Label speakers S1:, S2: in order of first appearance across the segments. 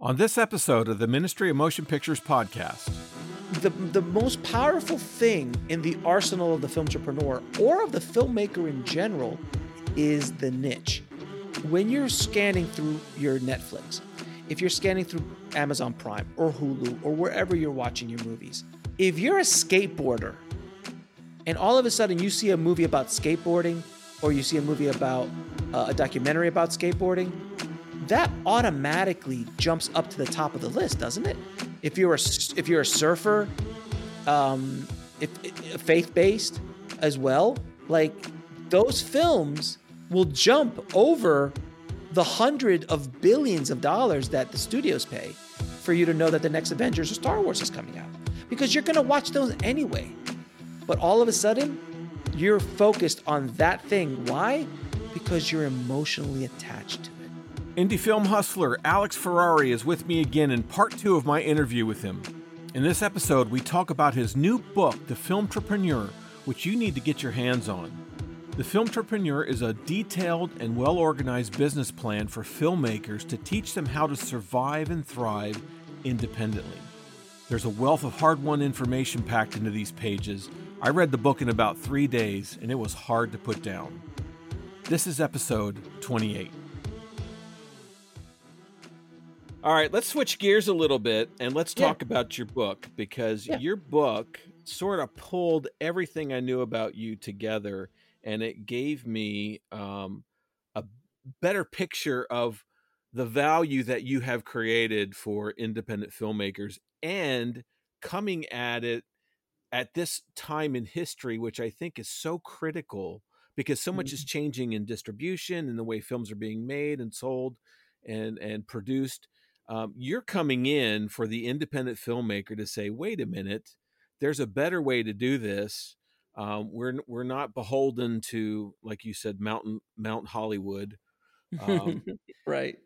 S1: On this episode of the Ministry of Motion Pictures podcast,
S2: the, the most powerful thing in the arsenal of the film entrepreneur or of the filmmaker in general is the niche. When you're scanning through your Netflix, if you're scanning through Amazon Prime or Hulu or wherever you're watching your movies, if you're a skateboarder and all of a sudden you see a movie about skateboarding or you see a movie about uh, a documentary about skateboarding, that automatically jumps up to the top of the list, doesn't it? If you're a if you're a surfer, um, if, if faith based as well, like those films will jump over the hundred of billions of dollars that the studios pay for you to know that the next Avengers or Star Wars is coming out because you're gonna watch those anyway. But all of a sudden, you're focused on that thing. Why? Because you're emotionally attached to.
S1: Indie film hustler Alex Ferrari is with me again in part two of my interview with him. In this episode, we talk about his new book, The Filmtrepreneur, which you need to get your hands on. The Filmtrepreneur is a detailed and well organized business plan for filmmakers to teach them how to survive and thrive independently. There's a wealth of hard won information packed into these pages. I read the book in about three days, and it was hard to put down. This is episode 28. All right, let's switch gears a little bit and let's talk yeah. about your book because yeah. your book sort of pulled everything I knew about you together and it gave me um, a better picture of the value that you have created for independent filmmakers and coming at it at this time in history, which I think is so critical because so much mm-hmm. is changing in distribution and the way films are being made and sold and and produced um, you're coming in for the independent filmmaker to say, wait a minute, there's a better way to do this. Um, we're we're not beholden to, like you said, Mountain Mount Hollywood.
S2: Um, right.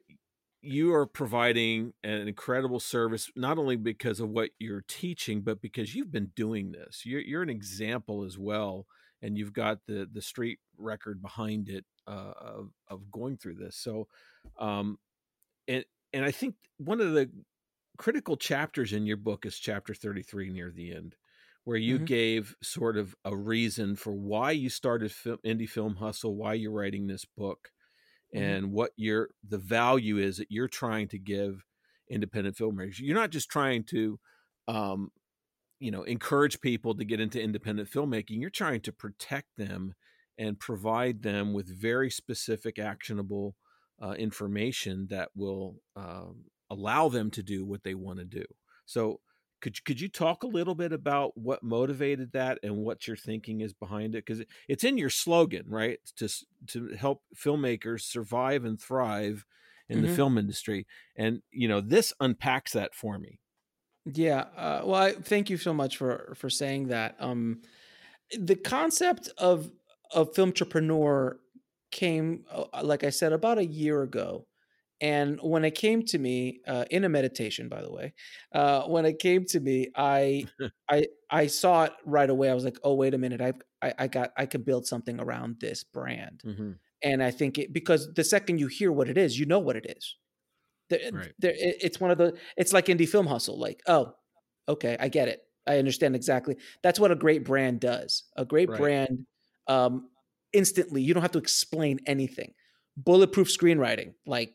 S1: You are providing an incredible service, not only because of what you're teaching, but because you've been doing this. You're, you're an example as well, and you've got the the street record behind it uh, of of going through this. So, um, and and I think one of the critical chapters in your book is chapter 33 near the end where you mm-hmm. gave sort of a reason for why you started film, indie film hustle why you're writing this book mm-hmm. and what your the value is that you're trying to give independent filmmakers you're not just trying to um, you know encourage people to get into independent filmmaking you're trying to protect them and provide them with very specific actionable uh, information that will um, allow them to do what they want to do. So, could could you talk a little bit about what motivated that and what your thinking is behind it? Because it's in your slogan, right? To to help filmmakers survive and thrive in mm-hmm. the film industry, and you know this unpacks that for me.
S2: Yeah, uh, well, I, thank you so much for for saying that. Um, the concept of of film entrepreneur came, uh, uh, like I said, about a year ago. And when it came to me uh, in a meditation, by the way, uh, when it came to me, I I I saw it right away. I was like, oh wait a minute, I I, I got I can build something around this brand. Mm-hmm. And I think it because the second you hear what it is, you know what it is. The, right. the, it's one of the it's like indie film hustle. Like, oh, okay, I get it. I understand exactly. That's what a great brand does. A great right. brand um, instantly. You don't have to explain anything. Bulletproof screenwriting, like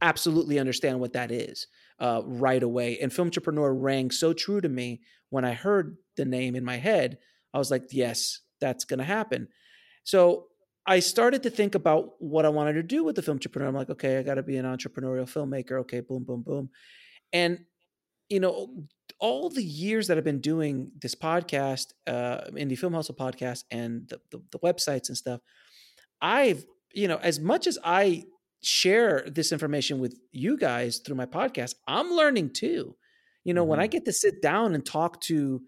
S2: absolutely understand what that is uh, right away. And Filmtrepreneur rang so true to me when I heard the name in my head. I was like, yes, that's going to happen. So I started to think about what I wanted to do with the Filmtrepreneur. I'm like, okay, I got to be an entrepreneurial filmmaker. Okay, boom, boom, boom. And, you know, all the years that I've been doing this podcast, uh, Indie Film Hustle podcast, and the, the, the websites and stuff, I've you know as much as I share this information with you guys through my podcast, I'm learning too. You know, mm-hmm. when I mm-hmm. get to sit down and talk to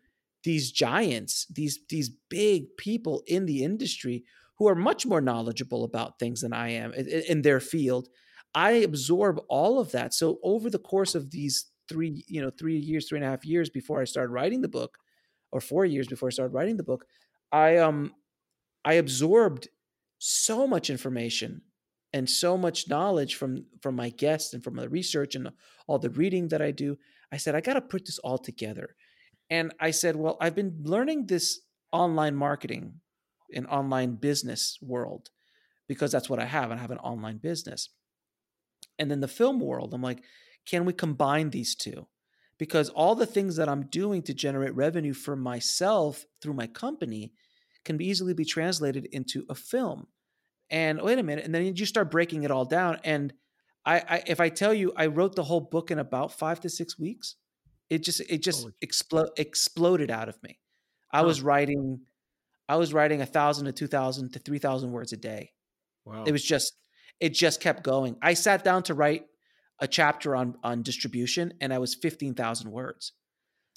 S2: these giants, these these big people in the industry who are much more knowledgeable about things than I am in, in their field, I absorb all of that. So over the course of these three, you know, three years, three and a half years before I started writing the book, or four years before I started writing the book, I um I absorbed so much information and so much knowledge from from my guests and from the research and all the reading that I do. I said I got to put this all together. And I said, well, I've been learning this online marketing in online business world because that's what I have. I have an online business. And then the film world, I'm like, can we combine these two? Because all the things that I'm doing to generate revenue for myself through my company can be easily be translated into a film. And wait a minute, and then you start breaking it all down. And I, I if I tell you I wrote the whole book in about five to six weeks, it just it just explode exploded out of me. I huh. was writing, I was writing a thousand to two thousand to three thousand words a day. Wow. It was just it just kept going. I sat down to write a chapter on on distribution, and I was fifteen thousand words.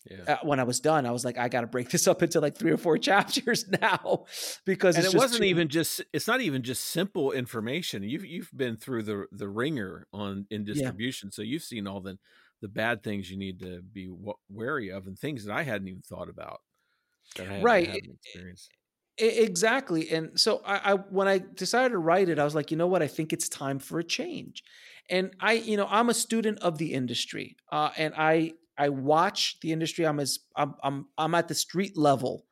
S2: Yeah. Uh, when I was done, I was like, I got to break this up into like three or four chapters now because
S1: and it wasn't too- even just it's not even just simple information. You've you've been through the the ringer on in distribution, yeah. so you've seen all the the bad things you need to be wary of and things that I hadn't even thought about.
S2: right. Exactly. And so I, I, when I decided to write it, I was like, you know what? I think it's time for a change. And I, you know, I'm a student of the industry, uh, and I I watch the industry. I'm as I'm I'm, I'm at the street level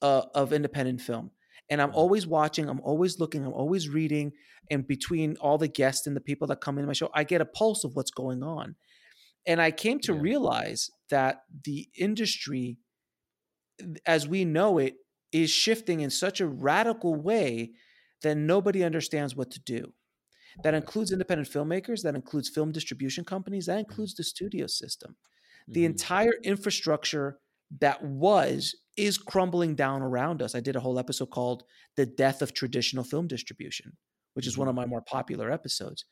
S2: uh, of independent film, and I'm mm-hmm. always watching. I'm always looking. I'm always reading. And between all the guests and the people that come in my show, I get a pulse of what's going on. And I came to yeah. realize that the industry, as we know it, is shifting in such a radical way that nobody understands what to do. That includes independent filmmakers, that includes film distribution companies, that mm-hmm. includes the studio system. The mm-hmm. entire infrastructure that was is crumbling down around us. I did a whole episode called The Death of Traditional Film Distribution, which is one of mm-hmm. my more popular episodes,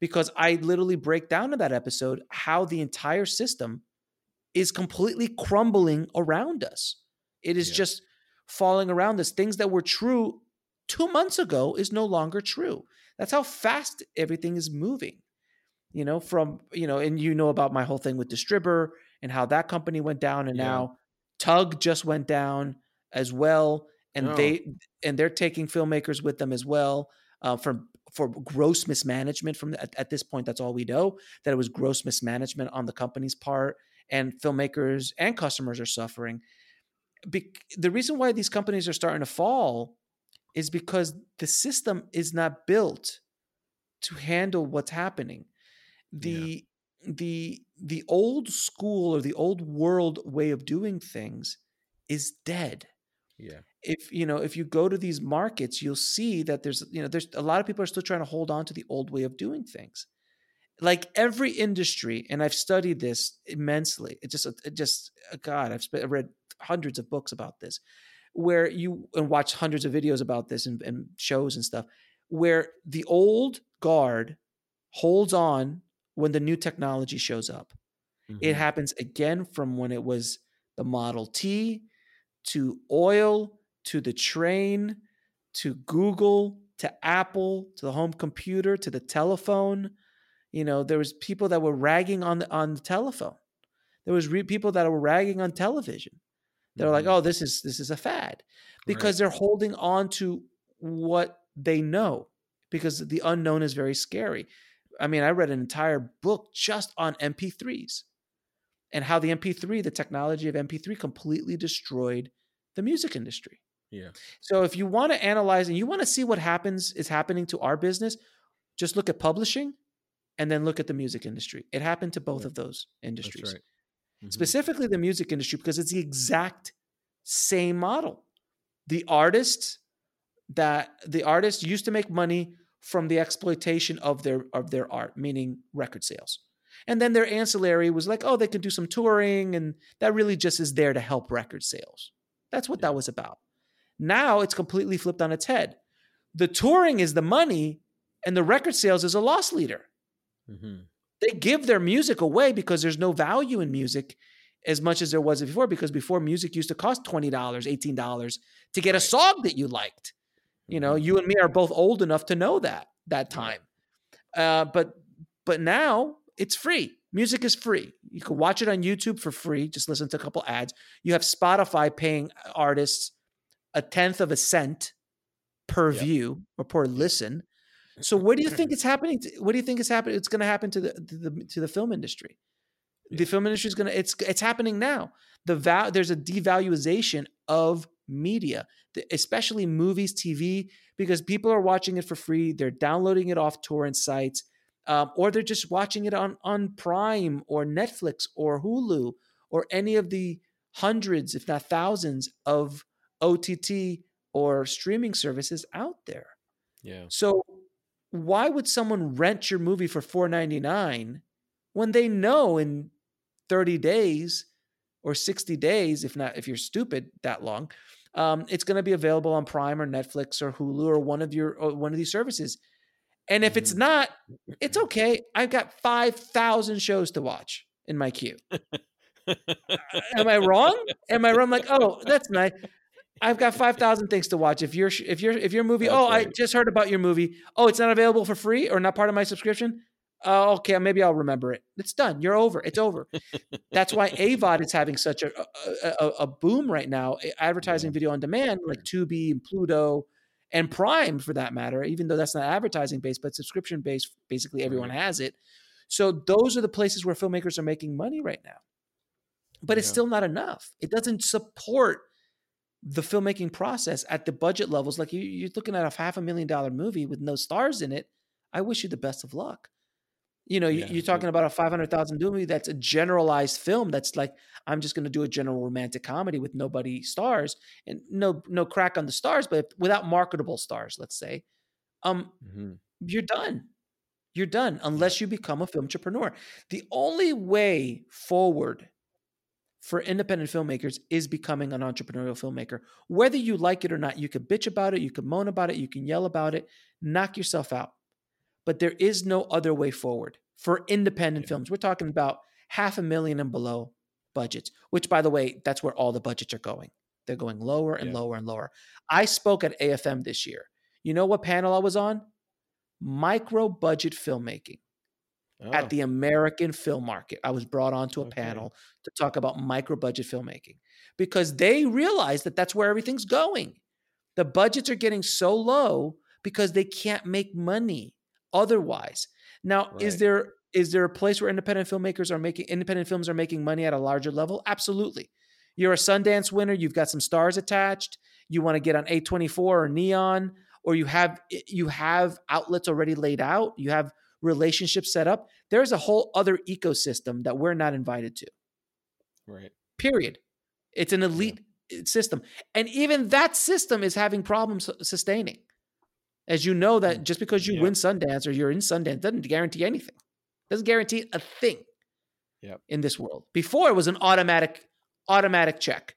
S2: because I literally break down in that episode how the entire system is completely crumbling around us. It is yeah. just falling around us. Things that were true two months ago is no longer true. That's how fast everything is moving. You know, from, you know, and you know about my whole thing with Distribber and how that company went down and yeah. now Tugg just went down as well. And oh. they and they're taking filmmakers with them as well uh, for for gross mismanagement. From at, at this point, that's all we know that it was gross mismanagement on the company's part, and filmmakers and customers are suffering be- the reason why these companies are starting to fall is because the system is not built to handle what's happening. The yeah. the the old school or the old world way of doing things is dead.
S1: Yeah.
S2: If you know, if you go to these markets, you'll see that there's you know, there's a lot of people are still trying to hold on to the old way of doing things. Like every industry, and I've studied this immensely. It just, it just, God, I've spent, read hundreds of books about this, where you and watch hundreds of videos about this and, and shows and stuff, where the old guard holds on when the new technology shows up. Mm-hmm. It happens again from when it was the Model T to oil to the train to Google to Apple to the home computer to the telephone. You know, there was people that were ragging on the on the telephone. There was re- people that were ragging on television. They're mm-hmm. like, oh, this is this is a fad because right. they're holding on to what they know because the unknown is very scary. I mean, I read an entire book just on MP3s and how the MP3, the technology of MP3 completely destroyed the music industry.
S1: Yeah.
S2: So if you want to analyze and you want to see what happens is happening to our business, just look at publishing and then look at the music industry. It happened to both yeah. of those industries. Right mm-hmm. specifically the music industry, because it's the exact same model. The artists that the artists used to make money from the exploitation of their of their art, meaning record sales. And then their ancillary was like, oh, they can do some touring, and that really just is there to help record sales. That's what yeah. that was about. Now it's completely flipped on its head. The touring is the money, and the record sales is a loss leader. Mm-hmm. They give their music away because there's no value in music as much as there was before because before music used to cost $20 $18 to get a song that you liked. You know mm-hmm. you and me are both old enough to know that that time. Uh, but but now it's free. Music is free. You can watch it on youtube for free. Just listen to a couple ads. You have spotify paying artists a tenth of a cent per yep. view or per listen So what do you think is happening? To, what do you think is happening? It's going to happen to the, to the to the film industry. The film industry is going to. It's it's happening now. The val, there's a devaluation of media, especially movies, TV, because people are watching it for free. They're downloading it off torrent sites, um, or they're just watching it on on Prime or Netflix or Hulu or any of the hundreds, if not thousands, of OTT or streaming services out there.
S1: Yeah.
S2: So why would someone rent your movie for $4.99 when they know in 30 days or 60 days, if not if you're stupid that long, um, it's going to be available on Prime or Netflix or Hulu or one of your one of these services. And if mm-hmm. it's not, it's okay. I've got 5,000 shows to watch in my queue. Am I wrong? Am I wrong? Like, oh, that's nice. I've got five thousand things to watch. If your if your if your movie, That's oh, right. I just heard about your movie. Oh, it's not available for free or not part of my subscription. Uh, okay, maybe I'll remember it. It's done. You're over. It's over. That's why AVOD is having such a a, a boom right now. Advertising yeah. video on demand, like Tubi and Pluto and Prime, for that matter. Even though that's not advertising based, but subscription based, basically everyone right. has it. So those are the places where filmmakers are making money right now. But it's still not enough. It doesn't support the filmmaking process at the budget levels, like you, are looking at a half a million dollar movie with no stars in it. I wish you the best of luck. You know, yeah, you, are talking about a five hundred thousand movie that's a generalized film. That's like I'm just going to do a general romantic comedy with nobody stars and no no crack on the stars, but without marketable stars, let's say, um, mm-hmm. you're done. You're done unless you become a film entrepreneur. The only way forward for independent filmmakers is becoming an entrepreneurial filmmaker. Whether you like it or not, you could bitch about it, you could moan about it, you can yell about it, knock yourself out. But there is no other way forward for independent yeah. films. We're talking about half a million and below budgets, which, by the way, that's where all the budgets are going. They're going lower and yeah. lower and lower. I spoke at AFM this year. You know what panel I was on? Micro budget filmmaking oh. at the American film market. I was brought onto a okay. panel to talk about micro budget filmmaking because they realize that that's where everything's going. The budgets are getting so low because they can't make money otherwise. Now, right. is there is there a place where independent filmmakers are making independent films are making money at a larger level? Absolutely. You're a Sundance winner, you've got some stars attached, you want to get on A24 or Neon or you have you have outlets already laid out, you have relationships set up, there's a whole other ecosystem that we're not invited to.
S1: Right.
S2: Period. It's an elite yeah. system. And even that system is having problems sustaining. As you know, that mm. just because you yeah. win Sundance or you're in Sundance doesn't guarantee anything. Doesn't guarantee a thing
S1: yep.
S2: in this world. Before it was an automatic, automatic check.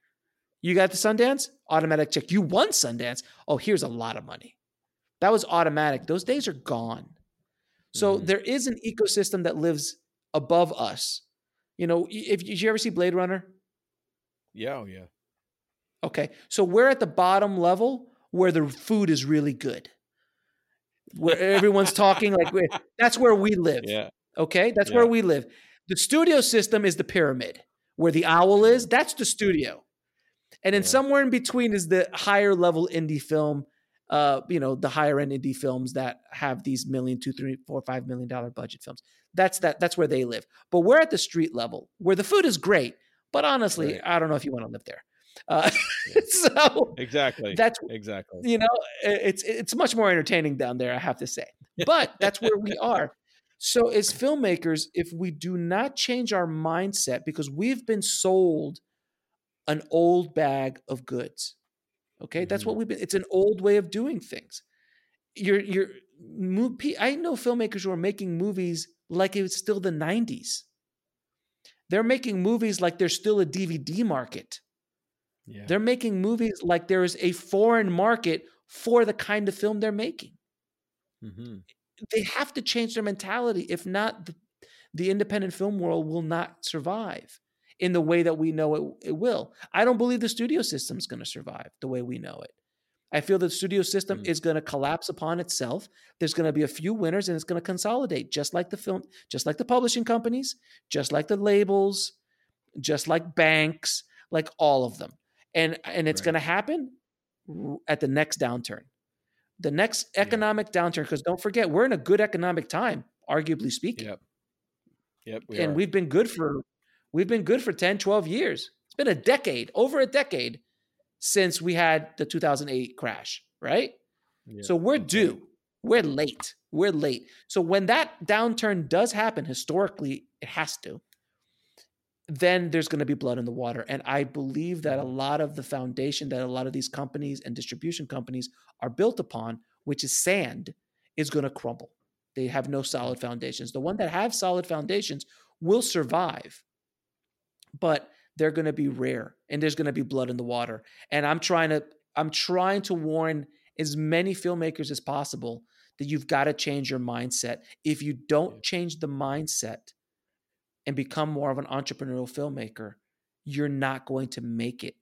S2: You got the Sundance, automatic check. You won Sundance. Oh, here's a lot of money. That was automatic. Those days are gone. So mm-hmm. there is an ecosystem that lives above us. You know, if did you ever see Blade Runner?
S1: Yeah, oh yeah.
S2: Okay, so we're at the bottom level where the food is really good, where everyone's talking like that's where we live.
S1: Yeah.
S2: Okay, that's
S1: yeah.
S2: where we live. The studio system is the pyramid. Where the owl is, that's the studio. And then yeah. somewhere in between is the higher level indie film uh, you know, the higher end indie films that have these million, two, three, four, five million dollar budget films. That's that. That's where they live. But we're at the street level where the food is great, but honestly, right. I don't know if you want to live there. Uh, yeah. so
S1: exactly,
S2: that's
S1: exactly.
S2: You know, it's it's much more entertaining down there, I have to say. But that's where we are. So, as filmmakers, if we do not change our mindset, because we've been sold an old bag of goods, Okay, mm-hmm. that's what we've been. It's an old way of doing things. You're you're. I know filmmakers who are making movies like it's still the '90s. They're making movies like there's still a DVD market. Yeah. They're making movies like there is a foreign market for the kind of film they're making. Mm-hmm. They have to change their mentality. If not, the, the independent film world will not survive in the way that we know it, it will. I don't believe the studio system is going to survive the way we know it. I feel the studio system mm. is going to collapse upon itself. There's going to be a few winners and it's going to consolidate just like the film, just like the publishing companies, just like the labels, just like banks, like all of them. And and it's right. going to happen at the next downturn. The next economic yeah. downturn, because don't forget, we're in a good economic time, arguably speaking.
S1: Yep. Yep.
S2: We and are. we've been good for we've been good for 10, 12 years. It's been a decade, over a decade since we had the 2008 crash, right? Yeah. So we're due. We're late. We're late. So when that downturn does happen, historically, it has to, then there's going to be blood in the water. And I believe that a lot of the foundation that a lot of these companies and distribution companies are built upon, which is sand, is going to crumble. They have no solid foundations. The one that have solid foundations will survive, but they're going to be rare and there's going to be blood in the water. And I'm trying to I'm trying to warn as many filmmakers as possible that you've got to change your mindset. If you don't change the mindset and become more of an entrepreneurial filmmaker, you're not going to make it.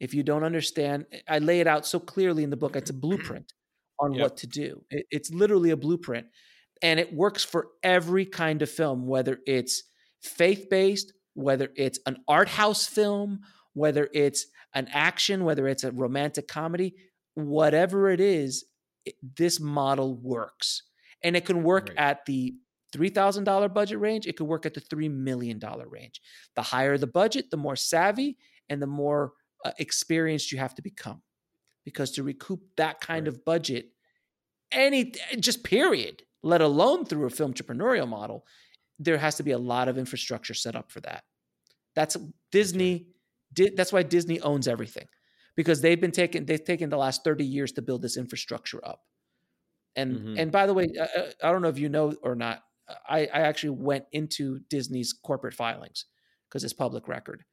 S2: If you don't understand, I lay it out so clearly in the book. It's a blueprint on yep. what to do. it's literally a blueprint. And it works for every kind of film, whether it's faith based, whether it's an art house film, whether it's an action, whether it's a romantic comedy, whatever it is, it, this model works. And it can work right. at the $3,000 budget range, it could work at the $3 million range. The higher the budget, the more savvy and the more uh, experienced you have to become. Because to recoup that kind right. of budget, any just period, let alone through a film entrepreneurial model, there has to be a lot of infrastructure set up for that. That's Disney. That's why Disney owns everything because they've been taking they've taken the last 30 years to build this infrastructure up. And mm-hmm. and by the way, I, I, don't know if you know or not. I, I actually went into Disney's corporate filings because it's public record,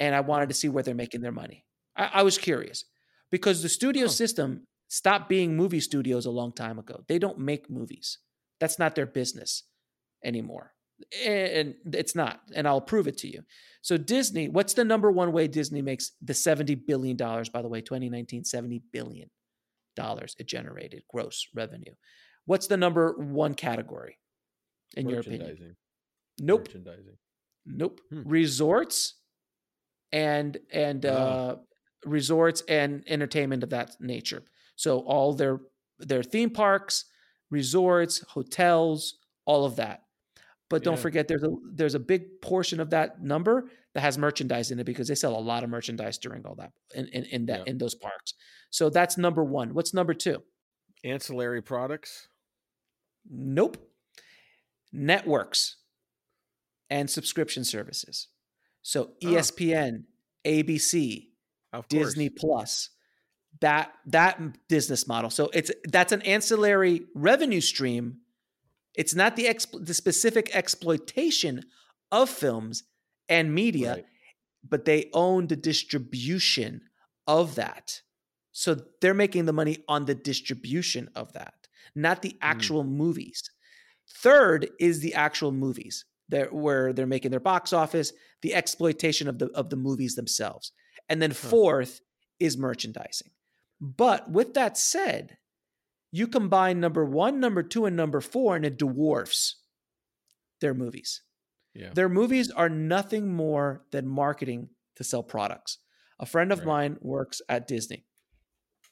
S2: and I wanted to see where they're making their money. I, I was curious because the studio oh. system stopped being movie studios a long time ago. They don't make movies. That's not their business anymore. And it's not. And I'll prove it to you. So, Disney, what's the number one way Disney makes the $70 billion, by the way, 2019, $70 billion it generated gross revenue. What's the number one category in your opinion? Nope. Merchandising. Nope. Hmm. Resorts and and uh, resorts and entertainment of that nature. So all their their theme parks, resorts, hotels, all of that. But don't yeah. forget, there's a there's a big portion of that number that has merchandise in it because they sell a lot of merchandise during all that in, in, in that yeah. in those parks. So that's number one. What's number two?
S1: Ancillary products.
S2: Nope. Networks and subscription services. So ESPN, oh. ABC, Disney Plus, that that business model. So it's that's an ancillary revenue stream it's not the the specific exploitation of films and media, right. but they own the distribution of that. So they're making the money on the distribution of that, not the mm. actual mm. movies. Third is the actual movies they're, where they're making their box office, the exploitation of the of the movies themselves. And then fourth huh. is merchandising. But with that said, you combine number one, number two, and number four, and it dwarfs their movies. Yeah. Their movies are nothing more than marketing to sell products. A friend of right. mine works at Disney.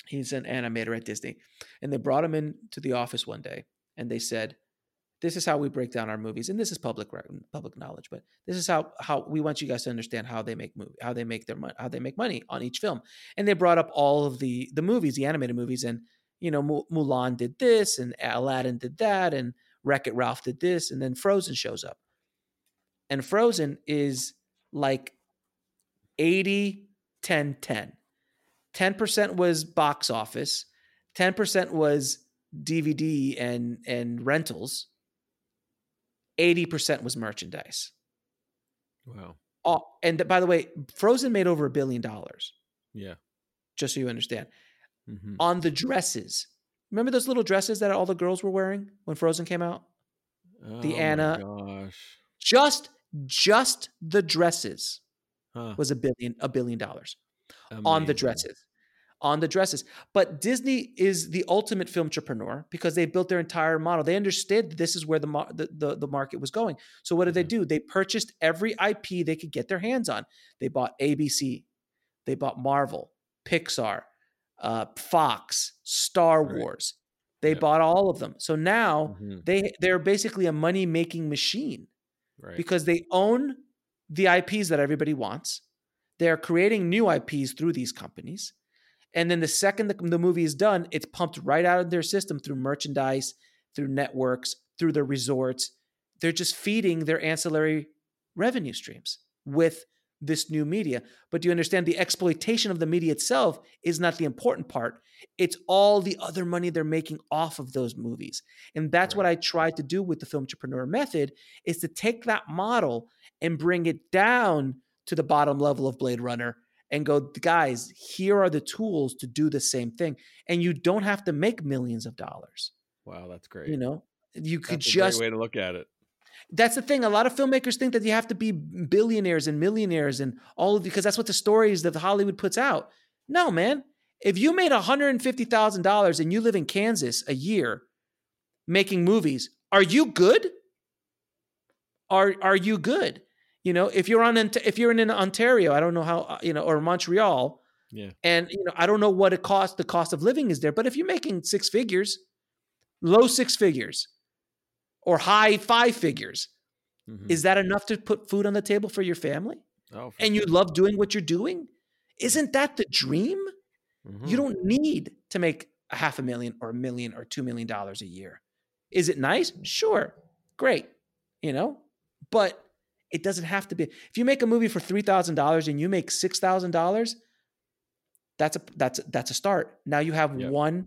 S2: He's an animator at Disney. And they brought him into the office one day and they said, This is how we break down our movies. And this is public public knowledge, but this is how how we want you guys to understand how they make movie, how they make their money, how they make money on each film. And they brought up all of the the movies, the animated movies, and you know, Mulan did this and Aladdin did that and Wreck It Ralph did this and then Frozen shows up. And Frozen is like 80 10 10. 10% was box office, 10% was DVD and and rentals. 80% was merchandise.
S1: Wow.
S2: Oh, and by the way, Frozen made over a billion dollars.
S1: Yeah.
S2: Just so you understand mm-hmm. on the dresses. Remember those little dresses that all the girls were wearing when Frozen came out?
S1: Oh
S2: the Anna.
S1: gosh.
S2: Just just the dresses huh. was a billion a billion dollars Amazing. on the dresses. On the dresses. But Disney is the ultimate film entrepreneur because they built their entire model. They understood this is where the, the, the, the market was going. So what did they mm-hmm. do? They purchased every IP they could get their hands on. They bought ABC, they bought Marvel, Pixar, uh, Fox, Star
S1: Right.
S2: Wars. They
S1: Yep.
S2: bought all of them. So now
S1: Mhm.
S2: they they're basically a money making machine
S1: Right.
S2: because they own the IPs that everybody wants. They're creating new IPs through these companies. And then the second the, the movie is done, it's pumped right out of their system through merchandise, through networks, through their resorts. They're just feeding their ancillary revenue streams with this new media. But do you understand the exploitation of the media itself is not the important part? It's all the other money they're making off of those movies. And that's what I try to do with the film entrepreneur method is to take that model and bring it down to the bottom level of Blade Runner and go, guys, here are the tools to do the same thing. And you don't have to make millions of dollars.
S1: wow, that's great.
S2: You know, you could
S1: that's a
S2: just
S1: great way to look at it.
S2: That's the thing. A lot of filmmakers think that you have to be billionaires and millionaires and all of because that's what the stories that Hollywood puts out. No, man. If you made $150,000 and you live in Kansas a year making movies, are you good? Are are you good? You know, if you're on if you're in Ontario, I don't know how, uh, you know, or Montreal,
S1: Yeah.
S2: and you know, I don't know what it costs, the cost of living is there, but if you're making six figures, low six figures, or high five figures,
S1: Mhm.
S2: is that enough to put food on the table for your family?
S1: oh, for
S2: And you love doing what you're doing? Isn't that the dream?
S1: Mhm.
S2: You don't need to make a half a million or a million or two million dollars a year. Is it nice? Sure. Great. You know, but it doesn't have to be. If you make a movie for three thousand dollars and you make six thousand dollars, that's a that's that's a start. Now you have
S1: Yep.
S2: one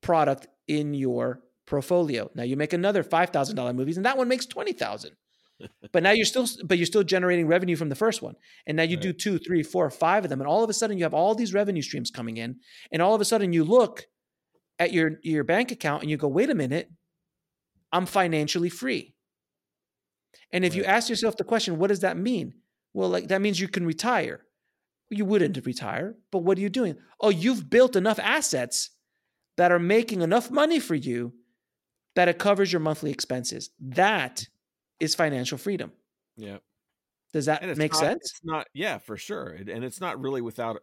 S2: product in your portfolio. Now you make another five thousand dollar movies, and that one makes twenty thousand. but now you're still but you're still generating revenue from the first one, and now you
S1: Right.
S2: do two, three, four, five of them, and all of a sudden you have all these revenue streams coming in, and all of a sudden you look at your your bank account and you go, wait a minute, I'm financially free. And if you ask yourself the question, what does that mean? Well, like that means you can retire. You wouldn't retire, but what are you doing? Oh, you've built enough assets that are making enough money for you that it covers your monthly expenses. That is financial freedom.
S1: Yeah.
S2: Does that make
S1: not,
S2: sense?
S1: It's not, yeah, for sure. And it's not really without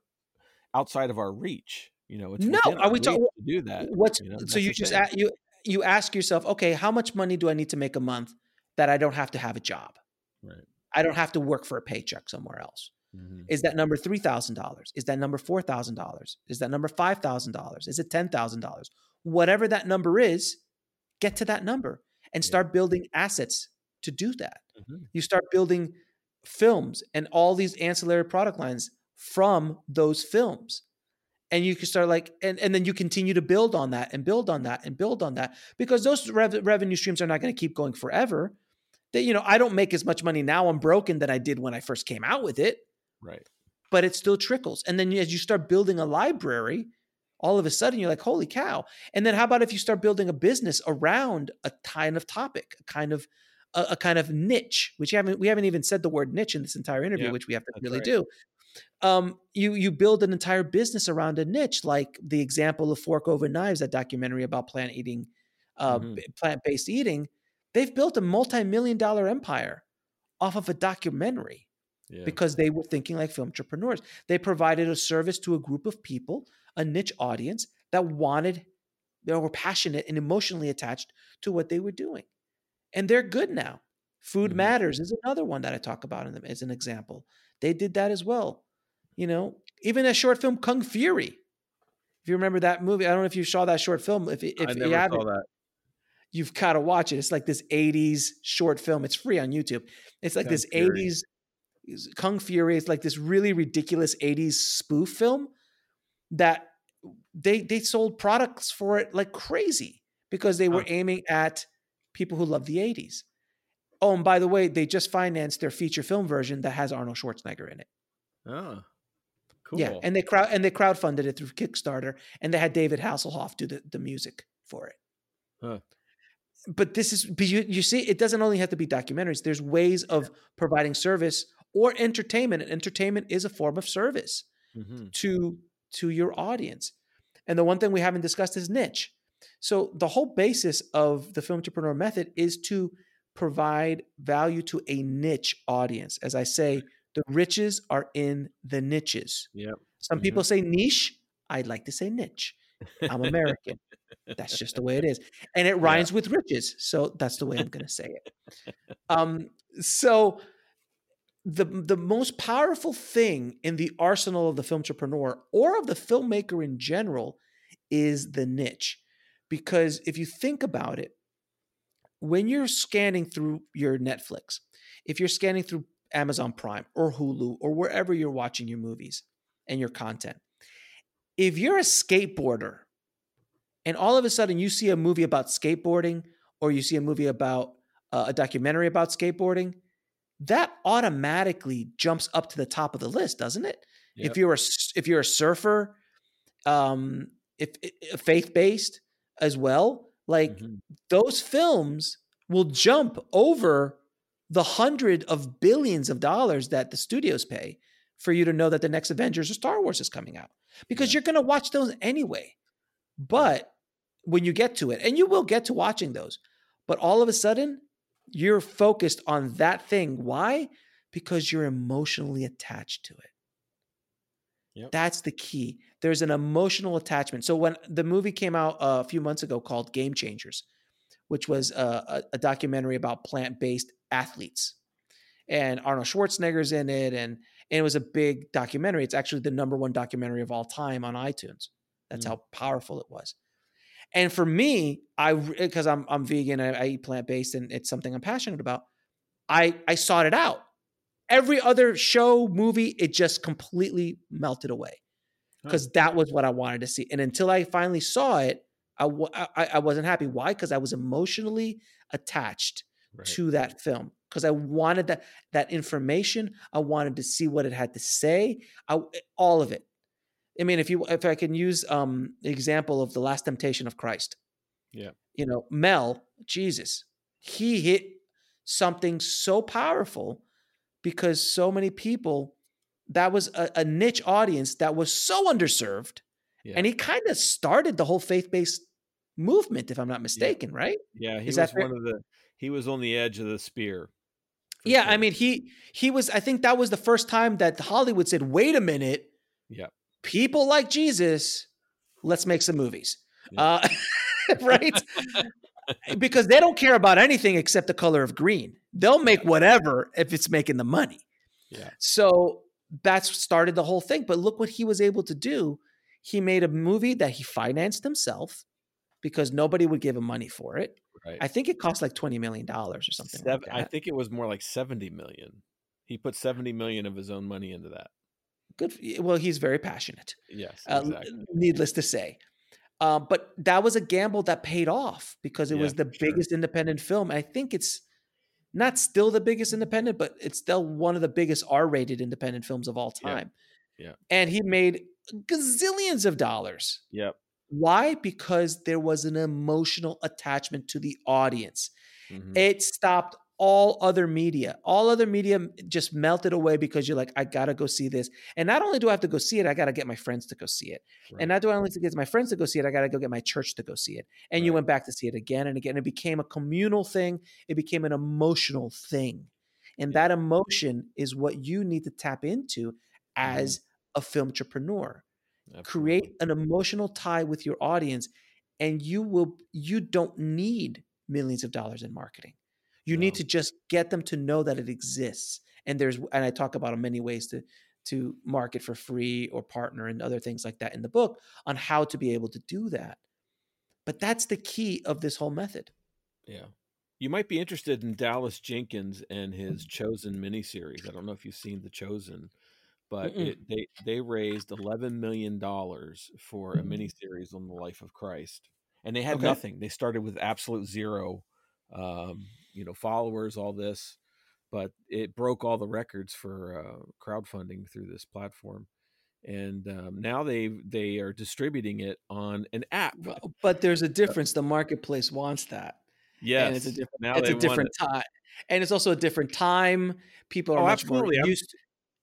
S1: outside of our reach. You know, it's
S2: No, are we talking-
S1: to do that?
S2: What's
S1: you know,
S2: so you just a, you you ask yourself, okay, how much money do I need to make a month that I don't have to have a job?
S1: Right.
S2: I don't have to work for a paycheck somewhere else.
S1: Mhm.
S2: Is that number three thousand dollars? Is that number four thousand dollars? Is that number five thousand dollars? Is it ten thousand dollars? Whatever that number is, get to that number and
S1: Yeah.
S2: start building assets to do that.
S1: Mhm.
S2: You start building films and all these ancillary product lines from those films. And you can start like, and, and then you continue to build on that and build on that and build on that because those rev- revenue streams are not going to keep going forever. That, you know, I don't make as much money now. I'm broken than I did when I first came out with it
S1: Right.
S2: but it still trickles. And then as you start building a library, all of a sudden you're like, holy cow. And then how about if you start building a business around a kind of topic, a kind of a, a kind of niche, which haven't we haven't even said the word niche in this entire interview,
S1: Yeah,
S2: which we have to really
S1: right.
S2: do. Um, you you build an entire business around a niche, like the example of Fork Over Knives, that documentary about plant eating, uh,
S1: Mhm.
S2: plant based eating. They've built a multi million dollar empire off of a documentary
S1: Yeah.
S2: because they were thinking like film entrepreneurs. They provided a service to a group of people, a niche audience that wanted, they were passionate and emotionally attached to what they were doing. And they're good now. Food
S1: Mhm.
S2: Matters is another one that I talk about in them as an example. They did that as well. You know, even a short film, Kung Fury. If you remember that movie, I don't know if you saw that short film. If, if
S1: I
S2: you haven't,
S1: saw that.
S2: you've got to watch it. It's like this 80s short film. It's free on YouTube. It's like
S1: Kung
S2: this
S1: Fury.
S2: 80s Kung Fury. It's like this really ridiculous 80s spoof film that they they sold products for it like crazy because they were
S1: Huh.
S2: aiming at people who love the 80s. Oh, and by the way, they just financed their feature film version that has Arnold Schwarzenegger in it.
S1: Oh, cool.
S2: Yeah, and they crowd and they crowdfunded it through Kickstarter, and they had David Hasselhoff do the, the music for it.
S1: Huh.
S2: But this is, but you, you see, it doesn't only have to be documentaries. There's ways of providing service or entertainment, and entertainment is a form of service
S1: Mhm.
S2: to to your audience. And the one thing we haven't discussed is niche. So the whole basis of the film entrepreneur method is to provide value to a niche audience. As I say, the riches are in the niches.
S1: Yep.
S2: Some people say niche. I'd like to say niche. I'm American. that's just the way it is. And it rhymes yeah. with riches. So that's the way I'm going to say it. Um, so the the most powerful thing in the arsenal of the film entrepreneur or of the filmmaker in general is the niche. Because if you think about it, when you're scanning through your Netflix, if you're scanning through Amazon Prime or Hulu or wherever you're watching your movies and your content, if you're a skateboarder and all of a sudden you see a movie about skateboarding or you see a movie about uh, a documentary about skateboarding, that automatically jumps up to the top of the list, doesn't it? Yep. If you're a if you're a surfer, um, if, if faith based as well, like mm-hmm. those films will jump over the hundred of billions of dollars that the studios pay for you to know that the next Avengers or Star Wars is coming out because yeah. you're going to watch those anyway. But when you get to it, and you will get to watching those, but all of a sudden you're focused on that thing. Why? Because you're emotionally attached to it. Yep. That's the key. There's an emotional attachment. So when the movie came out a few months ago called Game Changers, which was a, a, documentary about plant-based athletes, and Arnold Schwarzenegger's in it, and and it was a big documentary. It's actually the number one documentary of all time on iTunes. That's mm. how powerful it was. And for me, I because I'm I'm vegan, I, I eat plant based, and it's something I'm passionate about. I I sought it out. Every other show, movie, it just completely melted away because that was what I wanted to see. And until I finally saw it, I I, I wasn't happy. Why? Because I was emotionally attached right. to that film because I wanted that that information. I wanted to see what it had to say. I, all of it. I mean, if you if I can use um the example of the Last Temptation of Christ.
S1: Yeah.
S2: You know, Mel, Jesus, he hit something so powerful because so many people that was a, a niche audience that was so underserved. Yeah. And he kind of started the whole faith-based movement, if I'm not mistaken,
S1: yeah.
S2: right?
S1: Yeah, he Is was one of the he was on the edge of the spear.
S2: Yeah, sure. I mean he he was I think that was the first time that Hollywood said, wait a minute.
S1: Yeah
S2: people like Jesus, let's make some movies. Yeah. Uh, right? because they don't care about anything except the color of green. They'll make whatever if it's making the money.
S1: Yeah.
S2: So that's started the whole thing. But look what he was able to do. He made a movie that he financed himself because nobody would give him money for it. Right. I think it cost like twenty million dollars or something. Seven, like
S1: I think it was more like seventy million. He put seventy million of his own money into that
S2: good. Well, he's very passionate.
S1: Yes, exactly.
S2: uh, needless to say. Uh, but that was a gamble that paid off because it yeah, was the sure. biggest independent film. I think it's not still the biggest independent, but it's still one of the biggest R-rated independent films of all time.
S1: Yeah. yeah.
S2: And he made gazillions of dollars.
S1: Yep.
S2: Why? Because there was an emotional attachment to the audience. Mm-hmm. It stopped all other media. All other media just melted away because you're like, I gotta go see this. And not only do I have to go see it, I gotta get my friends to go see it. Right. And not do I only to get my friends to go see it, I gotta go get my church to go see it. And right. you went back to see it again and again. It became a communal thing. It became an emotional thing. And yeah. that emotion is what you need to tap into as mm-hmm. a film entrepreneur. Create an emotional tie with your audience, and you will you don't need millions of dollars in marketing you need to just get them to know that it exists. And there's and I talk about many ways to to market for free or partner and other things like that in the book on how to be able to do that. But that's the key of this whole method.
S1: Yeah. You might be interested in Dallas Jenkins and his mm-hmm. Chosen miniseries. I don't know if you've seen The Chosen, but it, they they raised eleven million dollars for a miniseries on the life of Christ, and they had okay. nothing. They started with absolute zero um, you know followers all this but it broke all the records for uh, crowdfunding through this platform and um, now they they are distributing it on an app
S2: but there's a difference the marketplace wants that
S1: yeah
S2: it's a different now it's a different it. time and it's also a different time people are oh, much absolutely. more used to,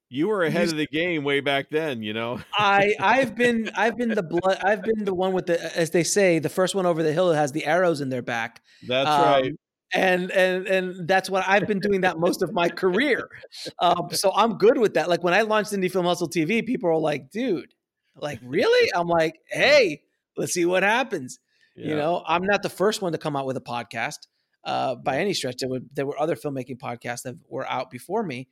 S1: you were ahead of the game way back then, you know.
S2: I I've been I've been the blood I've been the one with the as they say the first one over the hill that has the arrows in their back.
S1: That's um, right
S2: and and and that's what I've been doing that most of my career. Um, so I'm good with that. Like when I launched Indie Film Hustle TV, people are like, "Dude, Like, really? I'm like, hey, let's see what happens.
S1: Yeah.
S2: You know, I'm not the first one to come out with a podcast uh, by any stretch. There were there were other filmmaking podcasts that were out before me,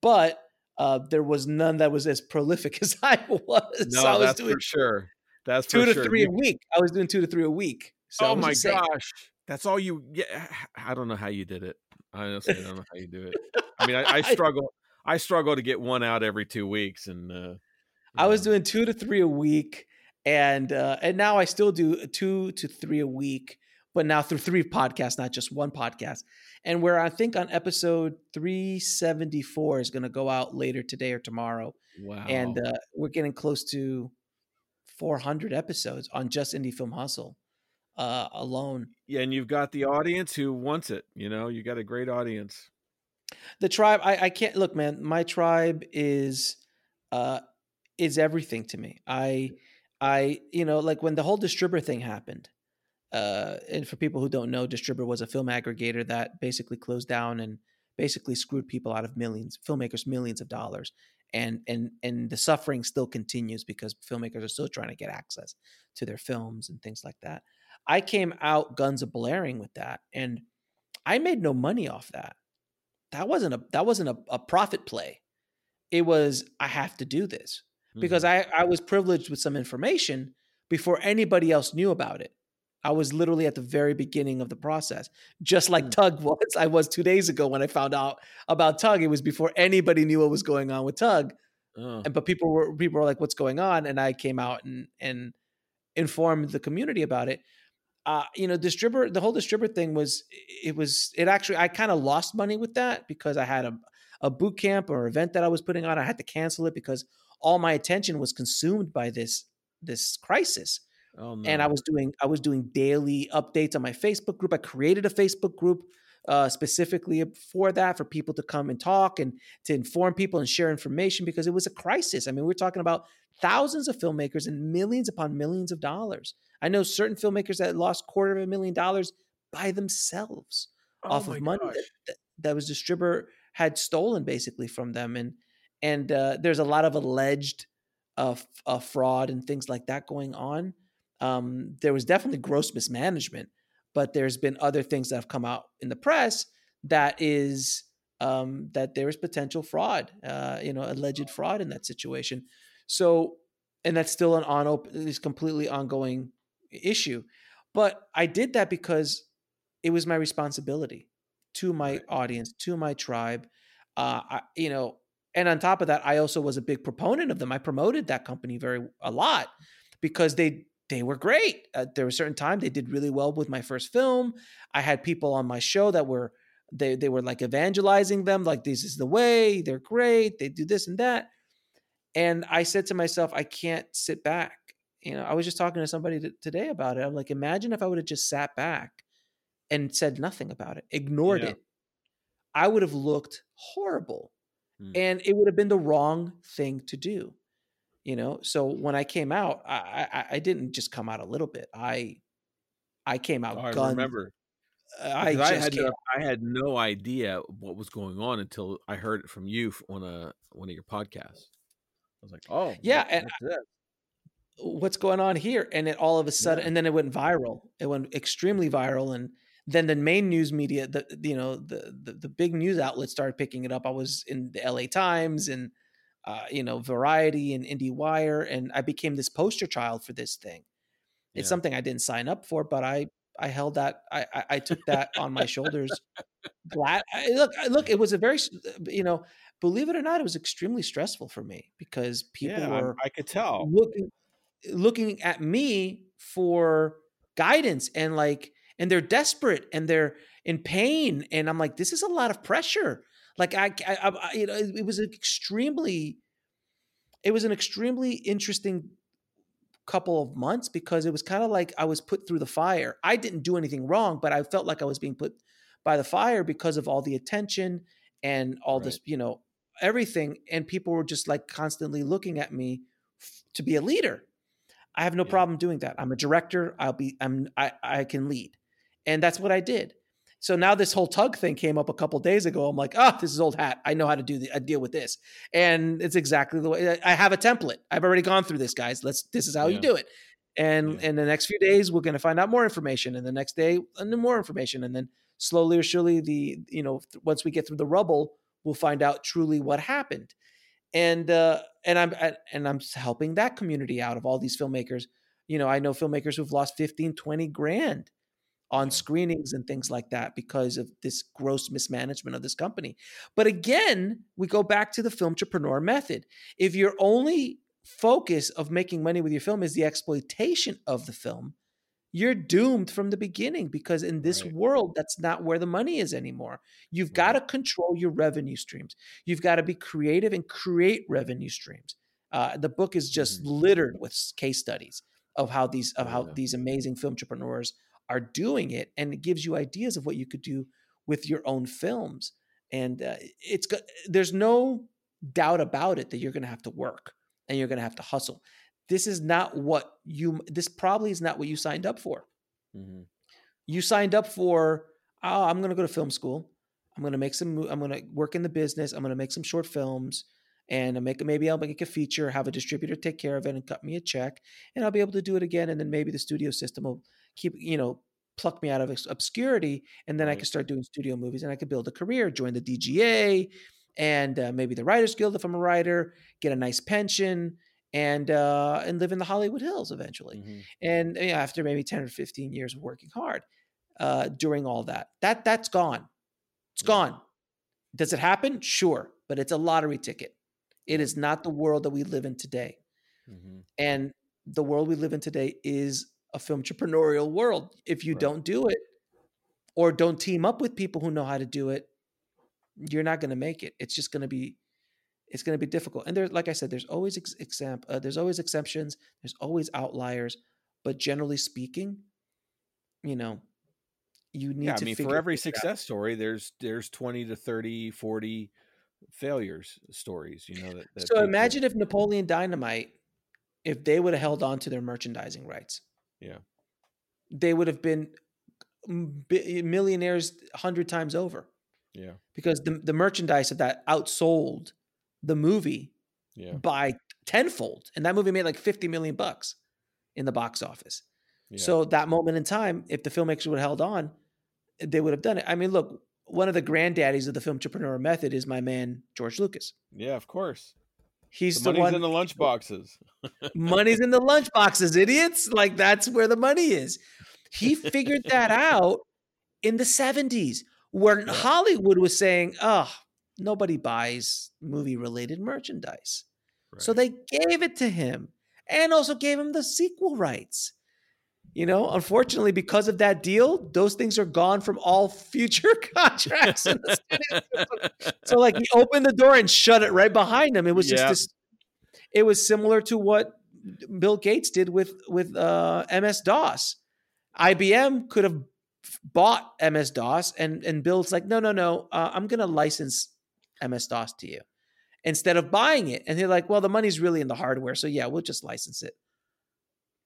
S2: but uh, there was none that was as prolific as I was.
S1: No,
S2: so I was
S1: that's
S2: doing
S1: for sure. That's
S2: two to
S1: sure.
S2: three a week. I was doing two to three a week. So
S1: oh my
S2: saying-
S1: gosh, that's all you. Yeah, I don't know how you did it. I honestly don't know how you do it. I mean, I, I struggle. I struggle to get one out every two weeks, and uh,
S2: I was
S1: know,
S2: doing two to three a week, and uh, and now I still do two to three a week, but now through three podcasts, not just one podcast. And where I think on episode three seventy four is going to go out later today or tomorrow,
S1: wow.
S2: and uh, we're getting close to four hundred episodes on just indie film hustle uh, alone.
S1: yeah, and you've got the audience who wants it. You know, you got a great audience.
S2: the tribe I, I can't look man my tribe is uh is everything to me i i you know like when the whole Distribber thing happened uh and for people who don't know Distribber was a film aggregator that basically closed down and basically screwed people out of millions filmmakers millions of dollars and and and the suffering still continues because filmmakers are still trying to get access to their films and things like that i came out guns a blaring with that and i made no money off that. That wasn't a that wasn't a, a profit play. It was i have to do this because
S1: Mhm.
S2: I, I was privileged with some information before anybody else knew about it. I was literally at the very beginning of the process just like
S1: Mm.
S2: Tugg was. I was two days ago when i found out about Tugg. It was before anybody knew what was going on with Tugg
S1: Oh,
S2: and but people were people were like what's going on? And i came out and and informed the community about it uh you know Distribber the whole Distribber thing was it was it actually i kind of lost money with that because i had a a boot camp or event that i was putting on i had to cancel it because all my attention was consumed by this this crisis
S1: oh no.
S2: and I was doing I was doing daily updates on my Facebook group. I created a Facebook group uh, specifically for that for people to come and talk and to inform people and share information because it was a crisis. I mean, we're talking about thousands of filmmakers and millions upon millions of dollars. I know certain filmmakers that lost quarter of a million dollars by themselves
S1: Oh
S2: off of money that, that, was Distribber had stolen basically from them and and uh, there's a lot of alleged uh, f- uh, fraud and things like that going on um, there was definitely gross mismanagement but there's been other things that have come out in the press that is um, that there is potential fraud uh, you know alleged fraud in that situation. So and that's still an on open, is completely ongoing issue. But i did that because it was my responsibility to my audience to my tribe. Uh I, you know and on top of that i also was a big proponent of them. I promoted that company very a lot because they they were great. Uh, there was a certain time they did really well with my first film. I had people on my show that were they they were like evangelizing them like this is the way they're great they do this and that. And i said to myself i can't sit back. You know i was just talking to somebody t- today about it. I'm like imagine if i would have just sat back and said nothing about it ignored
S1: Yeah.
S2: it. I would have looked horrible.
S1: Hmm.
S2: and it would have been the wrong thing to do you know so when i came out i i, I didn't just come out a little bit i i came out
S1: Oh, I
S2: guns
S1: remember. Uh, i
S2: I,
S1: had no, I had no idea what was going on until I heard it from you on a one of your podcasts. I was like, oh
S2: Yeah,
S1: that-
S2: and
S1: that's
S2: what's going on here and it all of a sudden
S1: Yeah.
S2: and then it went viral it went extremely viral and then the main news media the you know the, the the big news outlets started picking it up i was in the la times and uh, you know variety and indiewire and i became this poster child for this thing it's
S1: Yeah.
S2: something i didn't sign up for but i i held that i i, I took that on my shoulders glad I, look look it was a very you know believe it or not it was extremely stressful for me because people
S1: yeah, I-
S2: were
S1: I, could tell.
S2: looking looking at me for guidance and like and they're desperate and they're in pain and i'm like this is a lot of pressure like i, I, I you know it, it was extremely it was an extremely interesting couple of months because it was kind of like i was put through the fire. I didn't do anything wrong but i felt like i was being put by the fire because of all the attention and all
S1: Right.
S2: this you know everything and people were just like constantly looking at me f- to be a leader. I have no
S1: Yeah.
S2: problem doing that. I'm a director. I'll be i'm i, I can lead. And that's what i did So now this whole Tugg thing came up a couple days ago. I'm like, oh, this is old hat. I know how to do the I deal with this, and it's exactly the way uh, I have a template. I've already gone through this, guys. Let's. This is how yeah. you do it. And yeah. in the next few days, we're going to find out more information, and the next day, more information, and then slowly or surely, the you know, once we get through the rubble, we'll find out truly what happened. And uh, and I'm and I'm helping that community out of all these filmmakers. You know, I know filmmakers who've lost 15, 20 grand on screenings and things like that because of this gross mismanagement of this company. But again, we go back to the Filmtrepreneur method. If your only focus of making money with your film is the exploitation of the film, you're doomed from the beginning because in this right. world that's not where the money is anymore you've right. got to control your revenue streams you've got to be creative and create revenue streams uh, the book is just mm-hmm. littered with case studies of how these of how yeah. these amazing film entrepreneurs are doing it and it gives you ideas of what you could do with your own films and uh, it's there's no doubt about it that you're going to have to work and you're going to have to hustle this is not what you this probably is not what you signed up for mm-hmm. you signed up for oh i'm going to go to film school i'm going to make some i'm going to work in the business i'm going to make some short films and I make maybe I'll make a feature, have a distributor take care of it, and cut me a check, and I'll be able to do it again. And then maybe the studio system will keep you know pluck me out of obscurity, and then right. I could start doing studio movies, and I could build a career, join the DGA, and uh, maybe the Writers Guild if I'm a writer, get a nice pension, and uh, and live in the Hollywood Hills eventually. Mm-hmm. And you know, after maybe ten or fifteen years of working hard, uh, during all that, that that's gone. It's yeah. gone. Does it happen? Sure, but it's a lottery ticket. It is not the world that we live in today. Mm-hmm. And the world we live in today is a film entrepreneurial world. If you right. don't do it or don't team up with people who know how to do it, you're not going to make it. It's just going to be it's going to be difficult. And there's like I said, there's always ex- exam- uh, there's always exceptions, there's always outliers, but generally speaking, you know, you need
S1: yeah,
S2: to
S1: I mean for every success out. story there's there's 20 to 30, 40 failures stories, you know that, that
S2: So people... imagine if Napoleon Dynamite if they would have held on to their merchandising rights
S1: yeah.
S2: They would have been millionaires a hundred times over.
S1: Yeah.
S2: Because the, the merchandise of that outsold the movie
S1: yeah.
S2: by tenfold. And that movie made like 50 million bucks in the box office. Yeah. So that moment in time, if the filmmakers would have held on, they would have done it. I mean, look, one of the granddaddies of the Filmtrepreneur method is my man George Lucas.
S1: Yeah, of course.
S2: He's
S1: the,
S2: the one
S1: in the lunch boxes.
S2: money's in the lunch boxes, idiots. Like that's where the money is. He figured that out in the 70s, where. Hollywood was saying, oh, nobody buys movie related merchandise. Right. So they gave it to him and also gave him the sequel rights. You know, unfortunately, because of that deal, those things are gone from all future contracts. so, like, he opened the door and shut it right behind him. It was just this. It was similar to what Bill Gates did with with uh, MS DOS. IBM could have bought MS DOS, and and Bill's like, no, no, no, uh, I'm going to license MS DOS to you instead of buying it. And they're like, well, the money's really in the hardware, so yeah, we'll just license it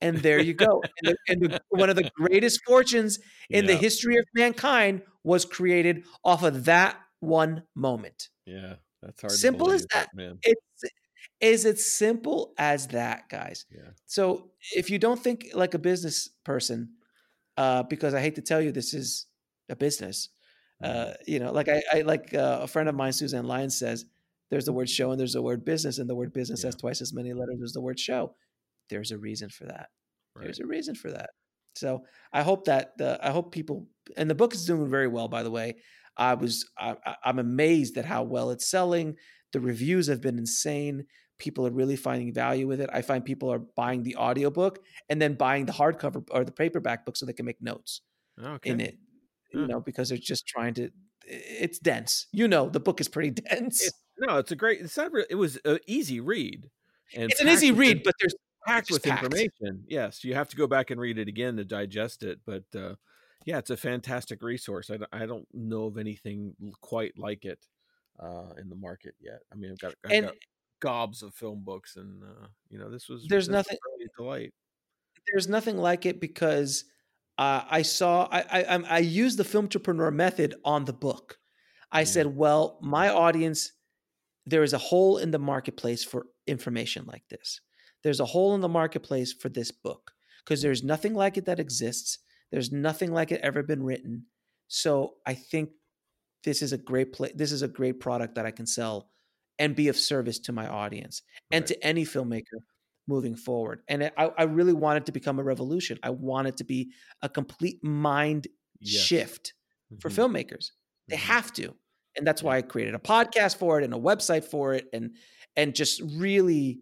S2: and there you go. and, the, and the, one of the greatest fortunes in yeah. the history of mankind was created off of that one moment.
S1: Yeah, that's hard.
S2: Simple as that, man. It's is it simple as that, guys?
S1: Yeah.
S2: So if you don't think like a business person, uh, because I hate to tell you, this is a business. Mm-hmm. Uh, you know, like I, I like uh, a friend of mine, Suzanne Lyons says, there's the word show and there's the word business, and the word business yeah. has twice as many letters as the word show there's a reason for that. Right. There's a reason for that. So I hope that the I hope people and the book is doing very well. By the way, I was I, I'm amazed at how well it's selling. The reviews have been insane. People are really finding value with it. I find people are buying the audiobook and then buying the hardcover or the paperback book so they can make notes okay. in it. You hmm. know, because they're just trying to. It's dense. You know, the book is pretty dense.
S1: No, it's a great. It's not. Really, it was an easy read.
S2: And it's an easy read, but there's
S1: packed with packed. information. Yes, you have to go back and read it again to digest it. But uh, yeah, it's a fantastic resource. I, I don't know of anything quite like it uh, in the market yet. I mean, I've got, I've and, got gobs of film books, and uh, you know, this was
S2: there's
S1: this
S2: nothing
S1: really delight.
S2: There's nothing like it because uh, I saw I, I I used the Filmtrepreneur method on the book. I
S1: Yeah.
S2: said, well, my audience, there is a hole in the marketplace for information like this. There's a hole in the marketplace for this book because there's nothing like it that exists. There's nothing like it ever been written. So I think this is a great play. This is a great product that I can sell and be of service to my audience and to any filmmaker moving forward. And I, I really want it to become a revolution. I want it to be a complete mind
S1: Yes.
S2: shift for
S1: Mhm.
S2: filmmakers. They
S1: Mhm.
S2: have to. And that's why I created a podcast for it and a website for it and and just really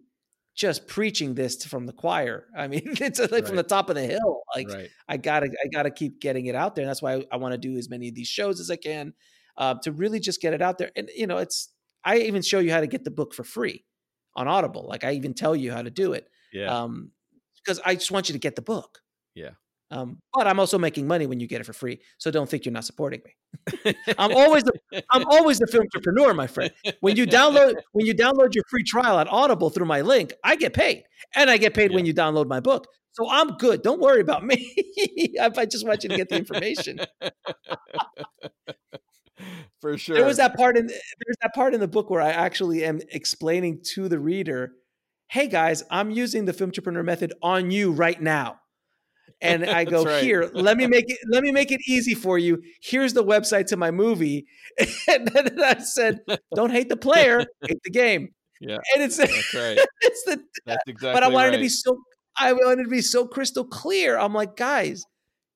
S2: just preaching this from the choir. I mean, it's like from the top of the hill. Like
S1: right.
S2: I gotta I gotta keep getting it out there. And that's why I, I want to do as many of these shows as I can uh, to really just get it out there. And you know, it's I even show you how to get the book for free on Audible. Like I even tell you how to do it.
S1: Yeah.
S2: Um, because I just want you to get the book.
S1: Yeah.
S2: Um, but I'm also making money when you get it for free. So don't think you're not supporting me. I'm always the, I'm always the Filmtrepreneur, my friend. When you download when you download your free trial at Audible through my link, I get paid, and I get paid when you download my book. So I'm good. Don't worry about me. I I just want you to get the information.
S1: For sure.
S2: There was that part in there's that part in the book where I actually am explaining to the reader, "Hey guys, I'm using the Filmtrepreneur method on you right now." And I go,
S1: right.
S2: "Here, let me make it let me make it easy for you. Here's the website to my movie." And then I said, "Don't hate the player, hate the game."
S1: Yeah.
S2: And it's
S1: That's right.
S2: it's the
S1: That's exactly.
S2: but I wanted
S1: right.
S2: to be so I wanted to be so crystal clear. I'm like, guys,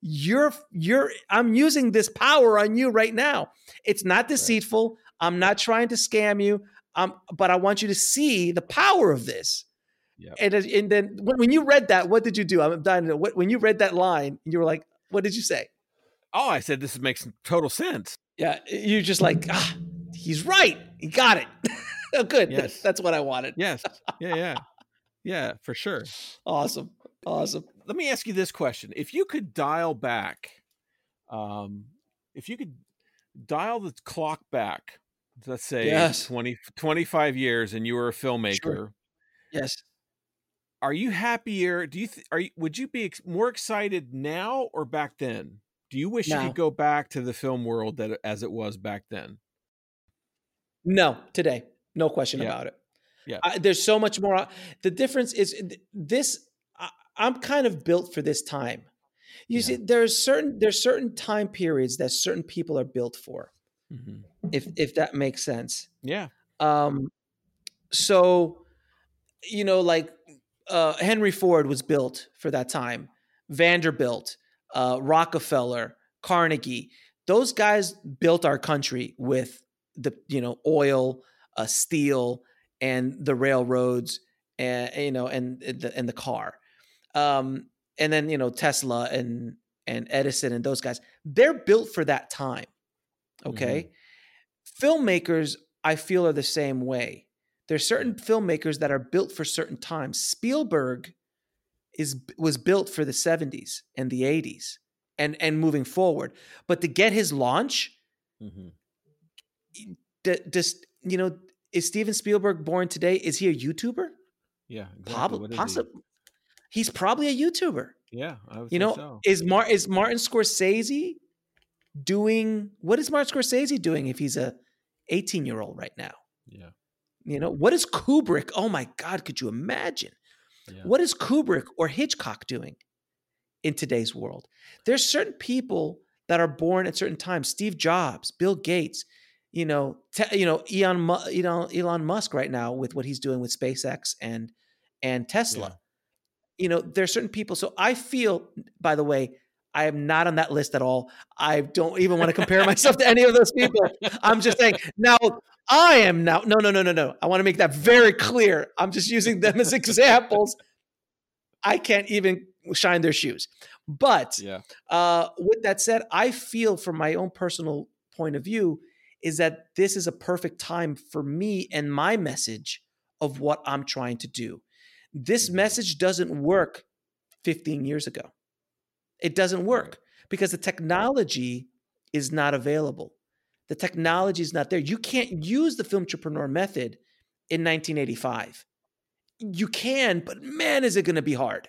S2: you're you're I'm using this power on you right now. It's not deceitful. I'm not trying to scam you. Um, but I want you to see the power of this.
S1: Yep.
S2: And, and then when, when you read that, what did you do? I'm dying to know. What, when you read that line, you were like, what did you say?
S1: Oh, I said this makes total sense.
S2: Yeah, you're just like, ah, he's right. He got it. oh, good.
S1: Yes.
S2: That's what I wanted.
S1: Yes. Yeah. Yeah. Yeah. For sure.
S2: Awesome. Awesome.
S1: Let me ask you this question: If you could dial back, um, if you could dial the clock back, let's say
S2: Yes.
S1: 20, 25 years, and you were a filmmaker.
S2: Yes.
S1: Are you happier? Do you th- are you, would you be ex- more excited now or back then? Do you wish you could go back to the film world that as it was back then?
S2: No, today, no question
S1: Yeah.
S2: about it.
S1: Yeah.
S2: I, there's so much more. The difference is this. I, I'm kind of built for this time. You
S1: Yeah.
S2: see, there's certain there's certain time periods that certain people are built for.
S1: Mhm.
S2: If if that makes sense.
S1: Yeah.
S2: Um, so, you know, like uh, Henry Ford was built for that time. Vanderbilt, uh, Rockefeller, Carnegie, those guys built our country with the you know oil, uh, steel, and the railroads, and you know, and the and the car, um, and then you know Tesla and and Edison and those guys. They're built for that time. Okay filmmakers i feel are the same way there's certain filmmakers that are built for certain times spielberg is was built for the 70s and the 80s and and moving forward but to get his launch
S1: Mhm.
S2: d- does you know is steven spielberg born today is he a youtuber
S1: Yeah. Exactly. is he?
S2: he's probably a youtuber
S1: Yeah. I would
S2: you know
S1: so.
S2: is Mar- is martin scorsese doing what is martin scorsese doing if he's a 18 year old right now
S1: Yeah.
S2: You know, what is Kubrick? Oh my God, could you imagine?
S1: Yeah.
S2: What is Kubrick or Hitchcock doing in today's world? There's certain people that are born at certain times. Steve Jobs, Bill Gates, you know, te- you know, Elon, you know, Elon Musk right now with what he's doing with SpaceX and and Tesla. You know, there's certain people. So I feel, by the way, I am not on that list at all. I don't even want to compare myself to any of those people. I'm just saying now I am now. No, no, no, no, no. I want to make that very clear. I'm just using them as examples. I can't even shine their shoes. But
S1: Yeah.
S2: uh, with that said, I feel from my own personal point of view is that this is a perfect time for me and my message of what I'm trying to do. This
S1: Mhm.
S2: message doesn't work 15 years ago. It doesn't work because the technology is not available. The technology is not there. You can't use the Filmtrepreneur method in 1985. You can, but man, is it going to be hard.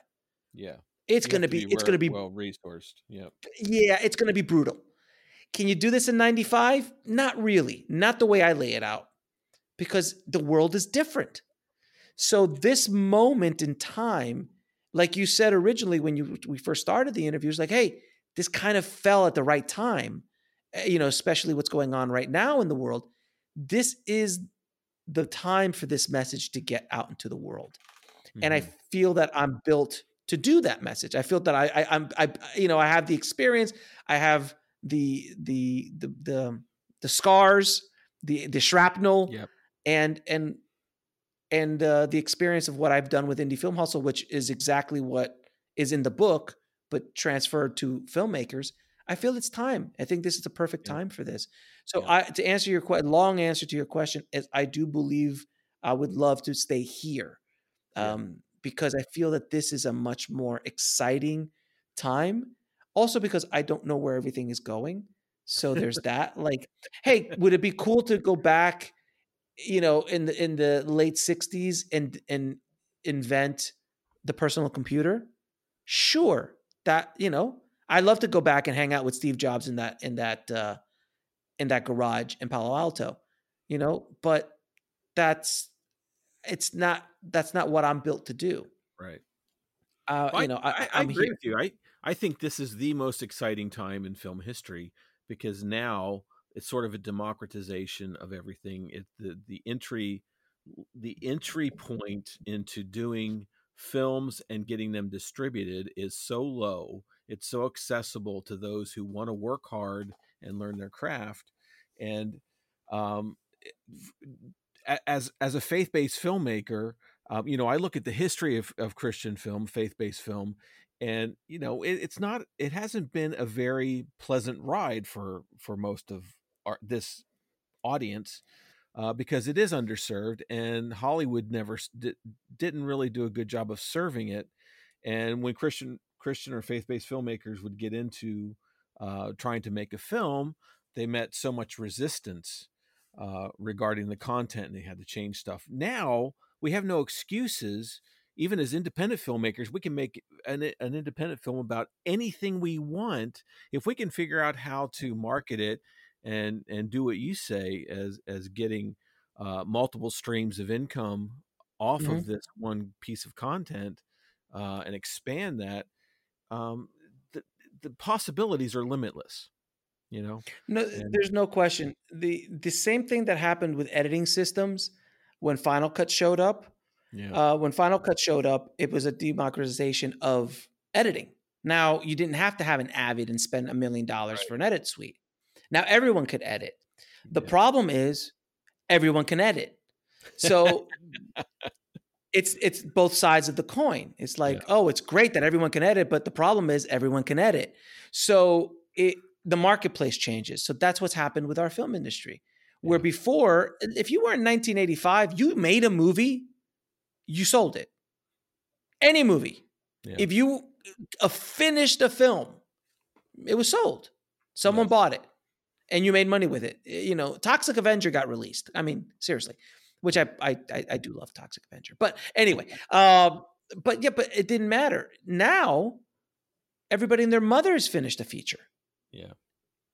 S1: Yeah.
S2: It's going to be it's going to be
S1: well resourced. Yep.
S2: yeah, it's going to be brutal. Can you do this in 95? Not really. Not the way I lay it out. Because the world is different. So this moment in time, like you said originally when you we first started the interviews like, "Hey, this kind of fell at the right time." eh, You know, especially what's going on right now in the world. This is the time for this message to get out into the world and I
S1: Mhm.
S2: feel that I'm built to do that message. I feel that I, I I'm I you know I have the experience, I have the the the the, the scars, the the shrapnel,
S1: Yep.
S2: and and and uh, the experience of what I've done with Indie Film Hustle, which is exactly what is in the book, but transferred to filmmakers. I feel it's time. I think this is the perfect
S1: Yeah.
S2: time for this. So
S1: Yeah.
S2: I to answer your que- long answer to your question is I do believe I would love to stay here
S1: Yeah.
S2: um, because I feel that this is a much more exciting time. Also, because I don't know where everything is going. So there's that. Like, hey, would it be cool to go back, you know, in the in the late '60s and and invent the personal computer? Sure, that you know, I'd love to go back and hang out with Steve Jobs in that in that uh, in that garage in Palo Alto, you know. But that's it's not that's not what I'm built to do.
S1: Right.
S2: Uh,
S1: Well,
S2: you know, I,
S1: I, I
S2: I'm
S1: agree
S2: here.
S1: with you. I, I think this is the most exciting time in film history because now it's sort of a democratization of everything. It the the entry the entry point into doing films and getting them distributed is so low. It's so accessible to those who want to work hard and learn their craft. And um, as as a faith based filmmaker, um, you know, I look at the history of, of Christian film, faith based film, and you know, it, it's not, it hasn't been a very pleasant ride for for most of this audience uh, because it is underserved, and Hollywood never di- didn't really do a good job of serving it. And when Christian Christian or faith based filmmakers would get into uh, trying to make a film, they met so much resistance uh, regarding the content, and they had to change stuff. Now we have no excuses. Even as independent filmmakers, we can make an, an independent film about anything we want if we can figure out how to market it and and do what you say as as getting uh, multiple streams of income off
S2: Mhm.
S1: of this one piece of content uh, and expand that. Um, the, the possibilities are limitless. You know,
S2: No,
S1: And-
S2: there's no question. the The same thing that happened with editing systems when Final Cut showed up.
S1: yeah,
S2: Uh, when Final Cut showed up, it was a democratization of editing. Now you didn't have to have an Avid and spend a million dollars for an edit suite. Now everyone could edit. The
S1: Yeah.
S2: problem is everyone can edit. So it's it's both sides of the coin. It's like, oh, it's great that everyone can edit, but the problem is everyone can edit. So it the marketplace changes. So that's what's happened with our film industry. Where
S1: Yeah.
S2: before, if you were in 1985, you made a movie, you sold it. Any movie.
S1: Yeah.
S2: If you uh, finished a film, it was sold. Someone bought it and you made money with it. You know, Toxic Avenger got released. I mean, seriously, which I I I, I do love Toxic Avenger. But anyway, um, but yeah, but it didn't matter. Now, everybody and their mother has finished a feature.
S1: yeah,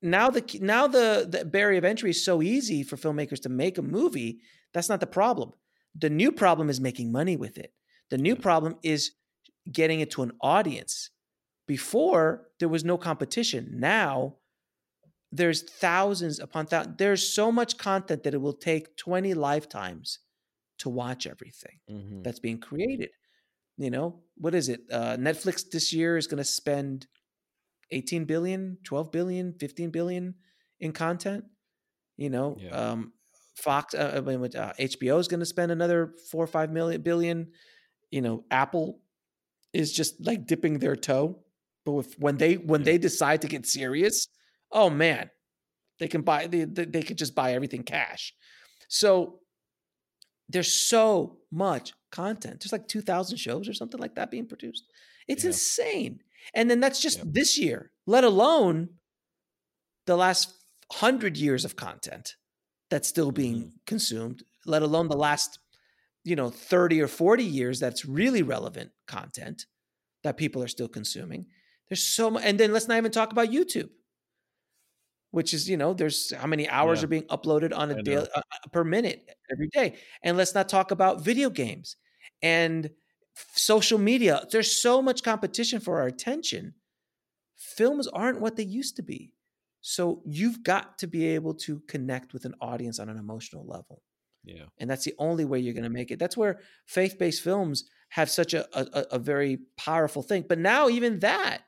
S2: Now the now the the barrier of entry is so easy for filmmakers to make a movie. That's not the problem. The new problem is making money with it. The new
S1: Yeah.
S2: problem is getting it to an audience. Before there was no competition. Now there's thousands upon thousands. There's so much content that it will take 20 lifetimes to watch everything
S1: Mhm.
S2: that's being created. You know, what is it? Uh, Netflix this year is going to spend 18 billion, 12 billion, 15 billion in content. You know,
S1: Yeah.
S2: um, Fox, uh, I mean, with, uh, HBO is going to spend another four or five million billion. You know, Apple is just like dipping their toe. But if, when they when
S1: Yeah.
S2: they decide to get serious, oh man, they can buy they, they they could just buy everything cash. So there's so much content. There's like 2,000 shows or something like that being produced. It's
S1: Yeah.
S2: insane. And then that's just
S1: Yep.
S2: this year, let alone the last hundred years of content that's still being
S1: Mm-hmm.
S2: consumed, let alone the last, you know, 30 or 40 years that's really relevant content. that people are still consuming. There's so much, and then let's not even talk about YouTube, which is you know there's how many hours
S1: Yeah.
S2: are being uploaded on a daily uh, uh, per minute every day, and let's not talk about video games and social media. There's so much competition for our attention. Films aren't what they used to be, so you've got to be able to connect with an audience on an emotional level
S1: Yeah.
S2: and that's the only way you're going to make it that's where faith-based films have such a, a, a very powerful thing but now even that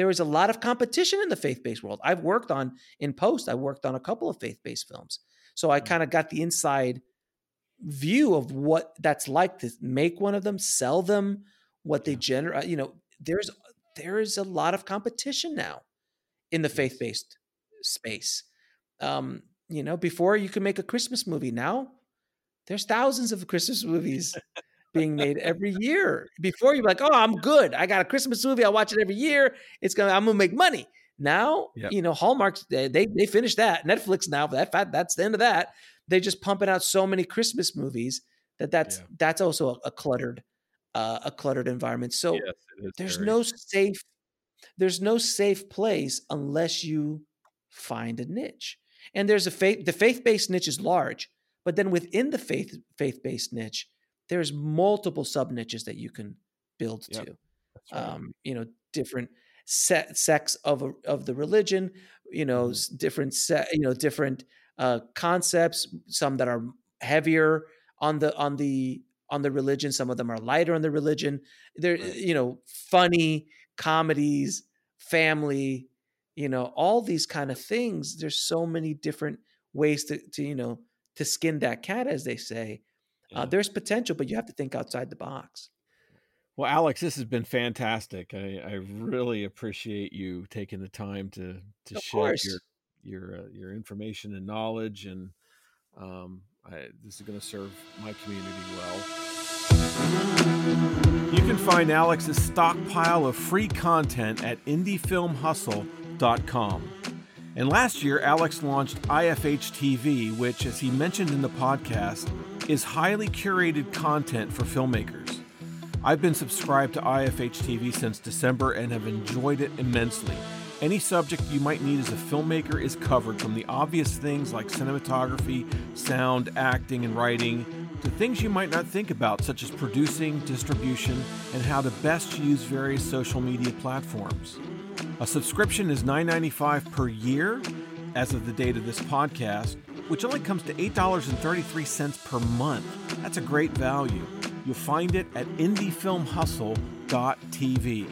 S2: there is a lot of competition in the faith-based world. I've worked on in post i worked on a couple of faith-based films. So i
S1: Mm.
S2: kind of got the inside view of what that's like to make one of them sell them what they generate you know there's there is a lot of competition now in the faith-based space. Um you know before you could make a christmas movie. Now there's thousands of christmas movies being made every year. Before you're like oh i'm good. I got a christmas movie i watch it every year. It's gonna i'm gonna make money. Now
S1: Yep.
S2: you know hallmark they they, they finished that. Netflix now that that that's the end of that. They're just pumping out so many christmas movies that that's
S1: Yeah.
S2: that's also a, a cluttered uh, a cluttered environment. So
S1: yes,
S2: there's
S1: very-
S2: no safe there's no safe place unless you find a niche. And there's a faith the faith-based niche is large but then within the faith faith-based niche there's multiple sub niches that you can build
S1: Yep.
S2: to
S1: right.
S2: um, you know different se- sects of a, of the religion you know
S1: Mhm.
S2: different se- you know different uh, concepts some that are heavier on the on the on the religion some of them are lighter on the religion they're
S1: Right.
S2: you know funny comedies family you know all these kind of things there's so many different ways to, to you know to skin that cat as they say uh, there's potential but you have to think outside the box
S1: Well, Alex, this has been fantastic. I, I really appreciate you taking the time to to
S2: Of
S1: share
S2: course.
S1: your your uh, your information and knowledge, and um, I, this is going to serve my community well. You can find Alex's stockpile of free content at indiefilmhustle.com. And last year, Alex launched IFH TV, which, as he mentioned in the podcast, is highly curated content for filmmakers. I've been subscribed to IFH TV since December and have enjoyed it immensely. Any subject you might need as a filmmaker is covered from the obvious things like cinematography, sound, acting, and writing to things you might not think about, such as producing, distribution, and how to best use various social media platforms. A subscription is $9.95 per year as of the date of this podcast, which only comes to $8.33 per month. That's a great value. You'll find it at indiefilmhustle.tv.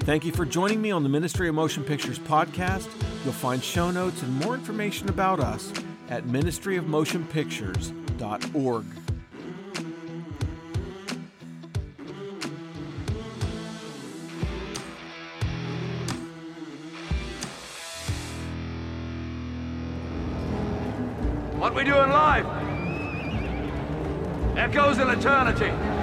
S1: Thank you for joining me on the Ministry of Motion Pictures podcast. You'll find show notes and more information about us at ministryofmotionpictures.org.
S3: What we do in life echoes in eternity.